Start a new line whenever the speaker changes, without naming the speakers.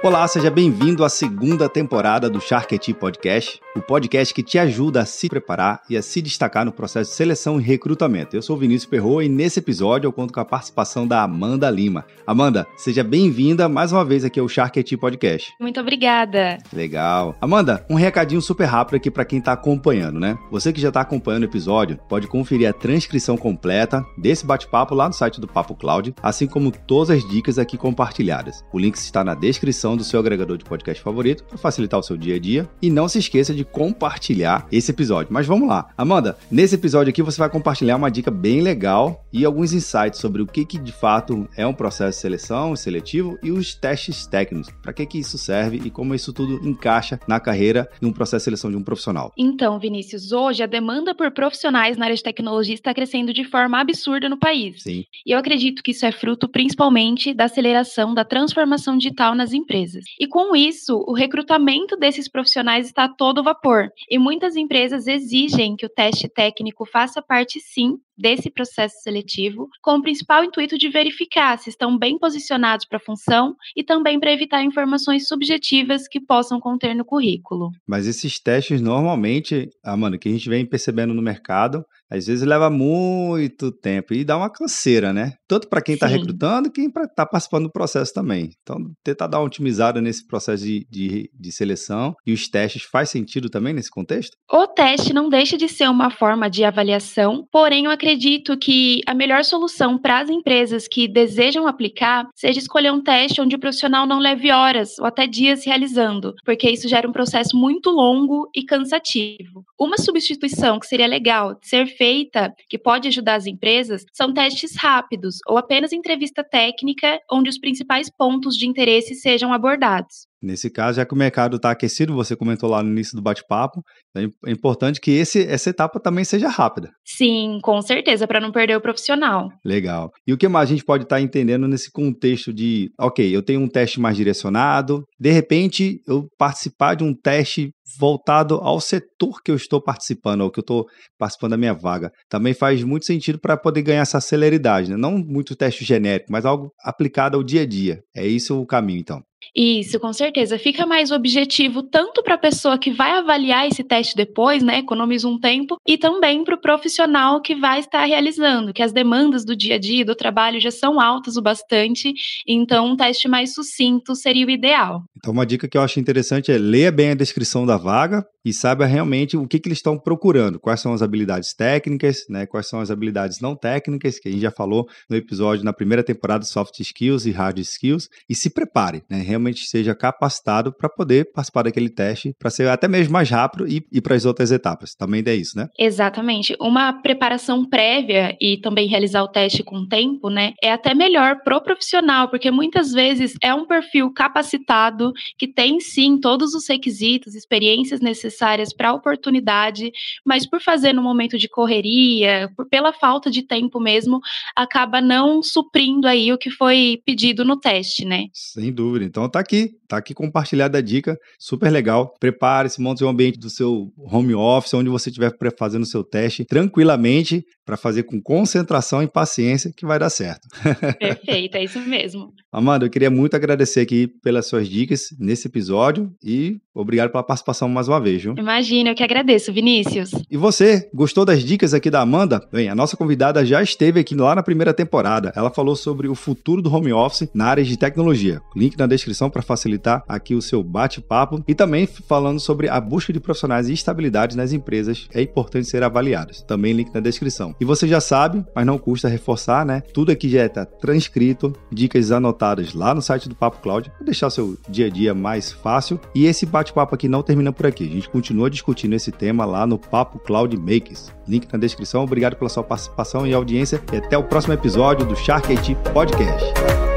Olá, seja bem-vindo à segunda temporada do IT Podcast, o podcast que te ajuda a se preparar e a se destacar no processo de seleção e recrutamento. Eu sou Vinícius Perro e nesse episódio eu conto com a participação da Amanda Lima. Amanda, seja bem-vinda mais uma vez aqui ao IT Podcast.
Muito obrigada.
Legal. Amanda, um recadinho super rápido aqui para quem está acompanhando, né? Você que já está acompanhando o episódio, pode conferir a transcrição completa desse bate-papo lá no site do Papo Cloud, assim como todas as dicas aqui compartilhadas. O link está na descrição do seu agregador de podcast favorito para facilitar o seu dia a dia. E não se esqueça de compartilhar esse episódio. Mas vamos lá. Amanda, nesse episódio aqui você vai compartilhar uma dica bem legal e alguns insights sobre o que, que de fato é um processo de seleção seletivo e os testes técnicos. Para que, que isso serve e como isso tudo encaixa na carreira e um processo de seleção de um profissional.
Então, Vinícius, hoje a demanda por profissionais na área de tecnologia está crescendo de forma absurda no país.
Sim.
E eu acredito que isso é fruto principalmente da aceleração da transformação digital nas empresas empresas. E com isso, o recrutamento desses profissionais está a todo vapor. E muitas empresas exigem que o teste técnico faça parte, sim, desse processo seletivo, com o principal intuito de verificar se estão bem posicionados para a função e também para evitar informações subjetivas que possam conter no currículo.
Mas esses testes normalmente, ah, mano, que a gente vem percebendo no mercado, às vezes leva muito tempo e dá uma canseira, né? Tanto para quem está recrutando, quem está participando do processo também. Então, tentar dar uma otimizada nesse processo de, de, de, seleção e os testes faz sentido também nesse contexto?
O teste não deixa de ser uma forma de avaliação, porém eu acredito que a melhor solução para as empresas que desejam aplicar seja escolher um teste onde o profissional não leve horas ou até dias realizando, porque isso gera um processo muito longo e cansativo. Uma substituição que seria legal ser feita, que pode ajudar as empresas, são testes rápidos ou apenas entrevista técnica, onde os principais pontos de interesse sejam abordados.
Nesse caso, já que o mercado está aquecido, você comentou lá no início do bate-papo, é importante que esse, essa etapa também seja rápida.
Sim, com certeza, para não perder o profissional.
Legal. E o que mais a gente pode estar tá entendendo nesse contexto de, ok, eu tenho um teste mais direcionado, de repente eu participar de um teste voltado ao setor que eu estou participando, ou que eu estou participando da minha vaga. Também faz muito sentido para poder ganhar essa celeridade, né? não muito teste genérico, mas algo aplicado ao dia a dia. É isso o caminho, então.
Isso, com certeza. Fica mais objetivo tanto para a pessoa que vai avaliar esse teste depois, né? Economiza um tempo, e também para o profissional que vai estar realizando, que as demandas do dia a dia, do trabalho já são altas o bastante, então um teste mais sucinto seria o ideal.
Então, uma dica que eu acho interessante é leia bem a descrição da vaga e saiba realmente o que, que eles estão procurando, quais são as habilidades técnicas, né? Quais são as habilidades não técnicas, que a gente já falou no episódio na primeira temporada Soft Skills e Hard Skills, e se prepare, né? Realmente seja capacitado para poder participar daquele teste, para ser até mesmo mais rápido e ir para as outras etapas. Também é isso, né?
Exatamente. Uma preparação prévia e também realizar o teste com tempo, né, é até melhor pro profissional, porque muitas vezes é um perfil capacitado que tem sim todos os requisitos, experiências necessárias para a oportunidade, mas por fazer no momento de correria, por, pela falta de tempo mesmo, acaba não suprindo aí o que foi pedido no teste, né?
Sem dúvida. Então tá aqui, tá aqui compartilhada a dica, super legal. Prepare-se, monte um ambiente do seu home office, onde você estiver fazendo o seu teste tranquilamente, para fazer com concentração e paciência que vai dar certo.
Perfeito, é isso mesmo.
Amanda, eu queria muito agradecer aqui pelas suas dicas nesse episódio e obrigado pela participação mais uma vez. Viu?
Imagina, eu que agradeço, Vinícius.
E você, gostou das dicas aqui da Amanda? Bem, a nossa convidada já esteve aqui lá na primeira temporada. Ela falou sobre o futuro do home office na área de tecnologia. Link na descrição para facilitar aqui o seu bate-papo e também falando sobre a busca de profissionais e estabilidade nas empresas é importante ser avaliadas. Também link na descrição. E você já sabe, mas não custa reforçar, né? Tudo aqui já está transcrito, dicas anotadas lá no site do Papo Cloud para deixar o seu dia a dia mais fácil. E esse bate-papo aqui não termina por aqui. A gente continua discutindo esse tema lá no Papo Cloud Makers. Link na descrição. Obrigado pela sua participação e audiência e até o próximo episódio do Shark IT Podcast.